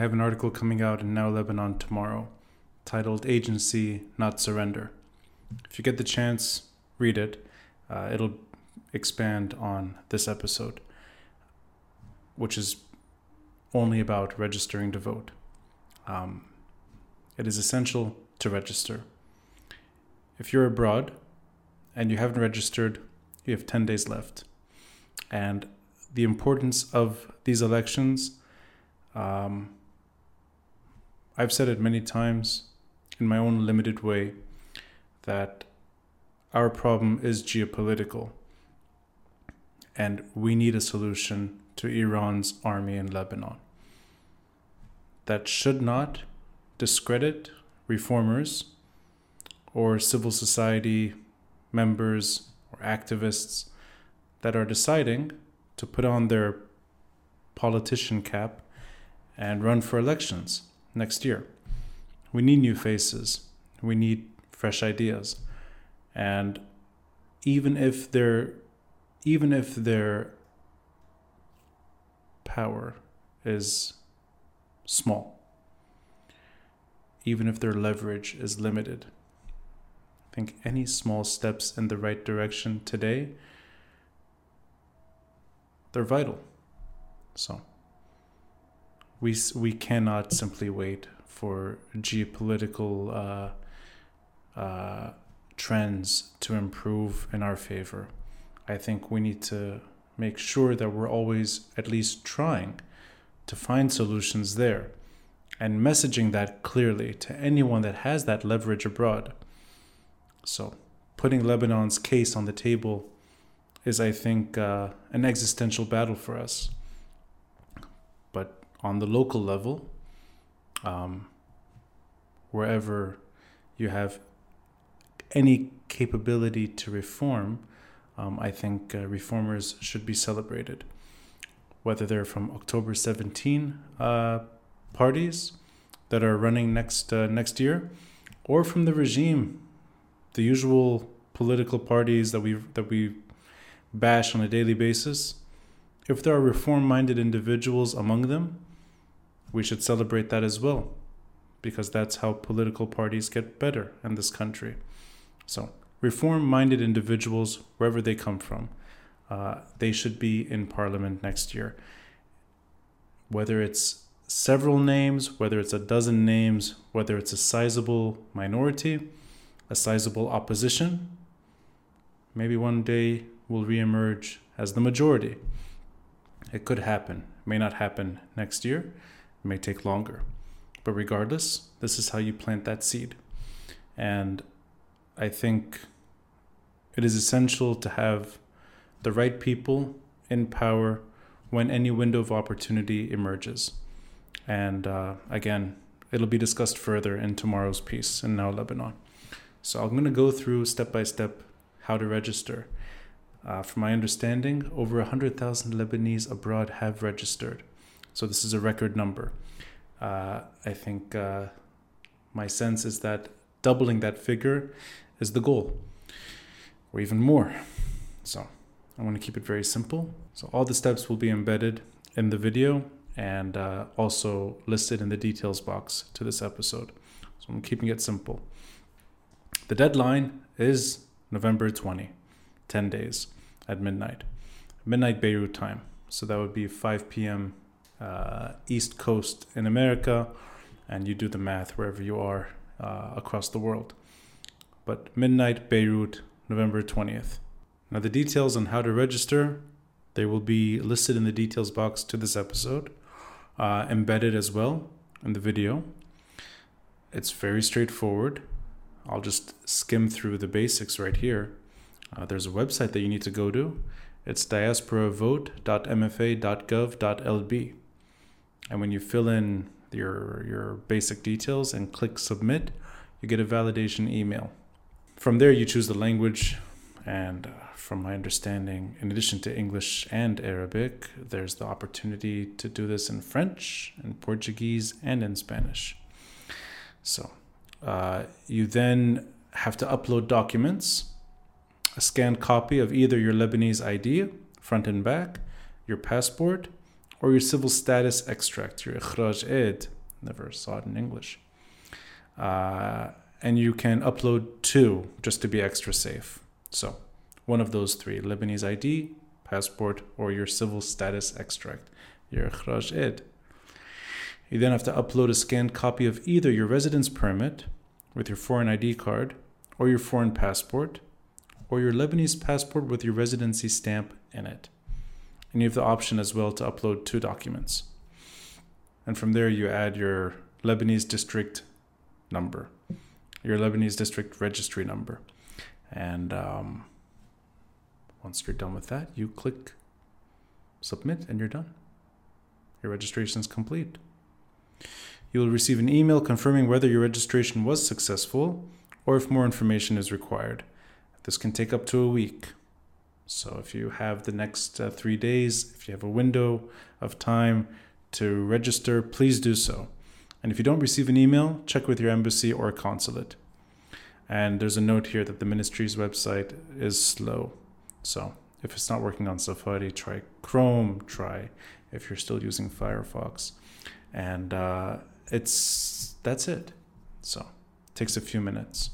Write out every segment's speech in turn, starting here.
I have an article coming out in Now Lebanon tomorrow titled Agency Not Surrender. If you get the chance, read it. Uh, it'll expand on this episode, which is only about registering to vote. Um, it is essential to register. If you're abroad and you haven't registered, you have 10 days left. And the importance of these elections, um, I've said it many times in my own limited way that our problem is geopolitical and we need a solution to Iran's army in Lebanon. That should not discredit reformers or civil society members or activists that are deciding to put on their politician cap and run for elections next year. We need new faces. We need fresh ideas. And even if their even if their power is small, even if their leverage is limited, I think any small steps in the right direction today they're vital. So we we cannot simply wait for geopolitical uh, uh, trends to improve in our favor. I think we need to make sure that we're always at least trying to find solutions there and messaging that clearly to anyone that has that leverage abroad. So, putting Lebanon's case on the table is, I think, uh, an existential battle for us. On the local level, um, wherever you have any capability to reform, um, I think uh, reformers should be celebrated. Whether they're from October 17 uh, parties that are running next uh, next year, or from the regime, the usual political parties that we that we bash on a daily basis, if there are reform minded individuals among them, we should celebrate that as well, because that's how political parties get better in this country. So, reform minded individuals, wherever they come from, uh, they should be in parliament next year. Whether it's several names, whether it's a dozen names, whether it's a sizable minority, a sizable opposition, maybe one day will reemerge as the majority. It could happen, it may not happen next year, it may take longer. But regardless, this is how you plant that seed. And I think it is essential to have the right people in power when any window of opportunity emerges. And uh, again, it'll be discussed further in tomorrow's piece in Now Lebanon. So I'm going to go through step by step how to register. Uh, from my understanding, over 100,000 Lebanese abroad have registered. So this is a record number. Uh, I think uh, my sense is that doubling that figure is the goal, or even more. So I want to keep it very simple. So all the steps will be embedded in the video and uh, also listed in the details box to this episode. So I'm keeping it simple. The deadline is November 20. 10 days at midnight, midnight Beirut time. So that would be 5 p.m. Uh, East Coast in America, and you do the math wherever you are uh, across the world. But midnight Beirut, November 20th. Now the details on how to register, they will be listed in the details box to this episode, uh, embedded as well in the video. It's very straightforward. I'll just skim through the basics right here. Uh, there's a website that you need to go to. It's diasporavote.mfa.gov.lb. And when you fill in your, your basic details and click submit, you get a validation email. From there, you choose the language. And uh, from my understanding, in addition to English and Arabic, there's the opportunity to do this in French, in Portuguese, and in Spanish. So uh, you then have to upload documents a scanned copy of either your Lebanese ID, front and back, your passport, or your civil status extract, your ikhraj ed. Never saw it in English. Uh, and you can upload two just to be extra safe. So, one of those three Lebanese ID, passport, or your civil status extract, your ikhraj ed. You then have to upload a scanned copy of either your residence permit with your foreign ID card, or your foreign passport, or your Lebanese passport with your residency stamp in it. And you have the option as well to upload two documents. And from there, you add your Lebanese district number, your Lebanese district registry number. And um, once you're done with that, you click submit and you're done. Your registration is complete. You will receive an email confirming whether your registration was successful or if more information is required. This can take up to a week. So, if you have the next uh, three days, if you have a window of time to register, please do so. And if you don't receive an email, check with your embassy or consulate. And there's a note here that the ministry's website is slow. So, if it's not working on Safari, try Chrome, try if you're still using Firefox. And uh, it's that's it. So takes a few minutes.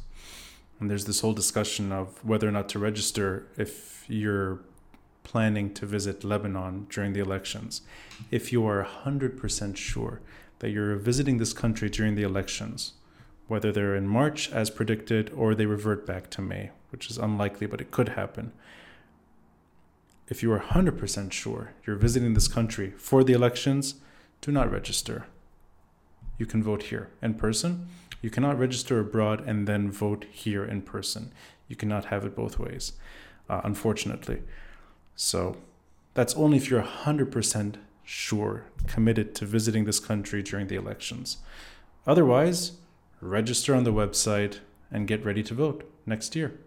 And there's this whole discussion of whether or not to register if you're planning to visit Lebanon during the elections. If you are 100% sure that you're visiting this country during the elections, whether they're in March as predicted or they revert back to May, which is unlikely, but it could happen. If you are 100% sure you're visiting this country for the elections, do not register you can vote here in person. You cannot register abroad and then vote here in person. You cannot have it both ways, uh, unfortunately. So that's only if you're 100% sure, committed to visiting this country during the elections. Otherwise, register on the website and get ready to vote next year.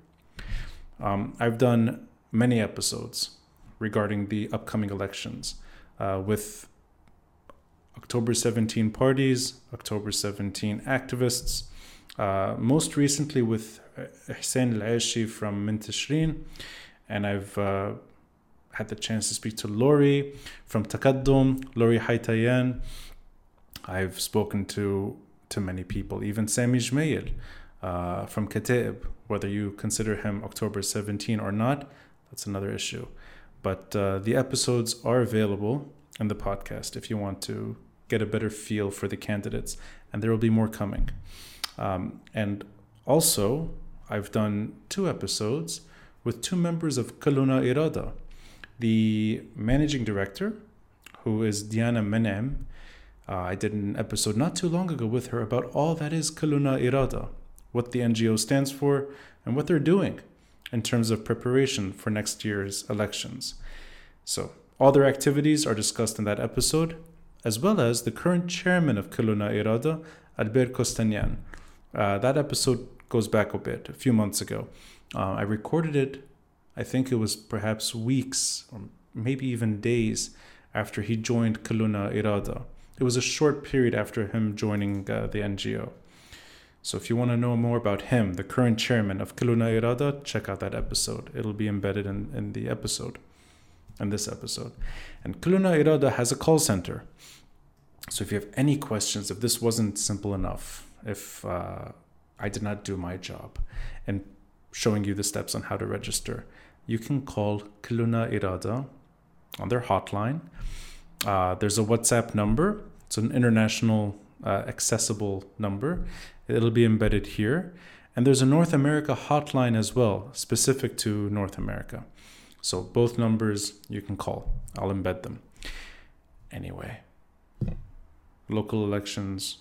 Um, I've done many episodes regarding the upcoming elections uh, with October 17 parties, October 17 activists, uh, most recently with Hussein El Achi from Minteshreen, and I've uh, had the chance to speak to Laury from Takaddum, Laury Haytayan. I've spoken to to many people, even Samy Gemayel uh, from Kataeb. Whether you consider him October 17 or not, that's another issue. But uh, the episodes are available in the podcast if you want to get a better feel for the candidates, and there will be more coming. Um, and also, I've done two episodes with two members of Kulluna Irada, the managing director, who is Diana Menhem. Uh, I did an episode not too long ago with her about all that is Kulluna Irada, what the NGO stands for, and what they're doing in terms of preparation for next year's elections. So, all their activities are discussed in that episode, as well as the current chairman of Kulluna Irada, Albert Kostanian. Uh, that episode goes back a bit, a few months ago. Uh, I recorded it, I think it was perhaps weeks or maybe even days after he joined Kulluna Irada. It was a short period after him joining uh, the NGO. So if you want to know more about him, the current chairman of Kulluna Irada, check out that episode. It'll be embedded in, in the episode, in this episode. And Kulluna Irada has a call center. So if you have any questions, if this wasn't simple enough, if uh, I did not do my job and showing you the steps on how to register, you can call Kulluna Irada on their hotline. Uh, there's a WhatsApp number. It's an international uh, accessible number. It'll be embedded here. And there's a North America hotline as well, specific to North America. So both numbers you can call. I'll embed them. Anyway, local elections,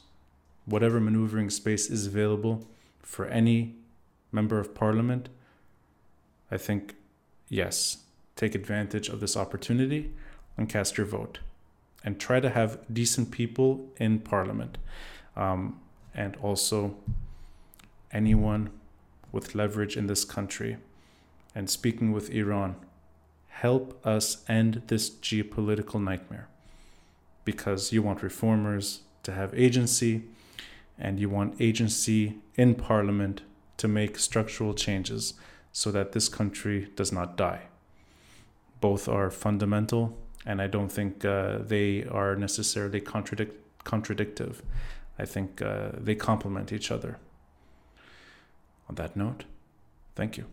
whatever maneuvering space is available for any member of parliament, I think, yes, take advantage of this opportunity and cast your vote. And try to have decent people in parliament. Um, and also, anyone with leverage in this country. And speaking with Iran, help us end this geopolitical nightmare because you want reformers to have agency and you want agency in parliament to make structural changes so that this country does not die. Both are fundamental and I don't think uh, they are necessarily contradict contradictive. I think uh, they complement each other. On that note, thank you.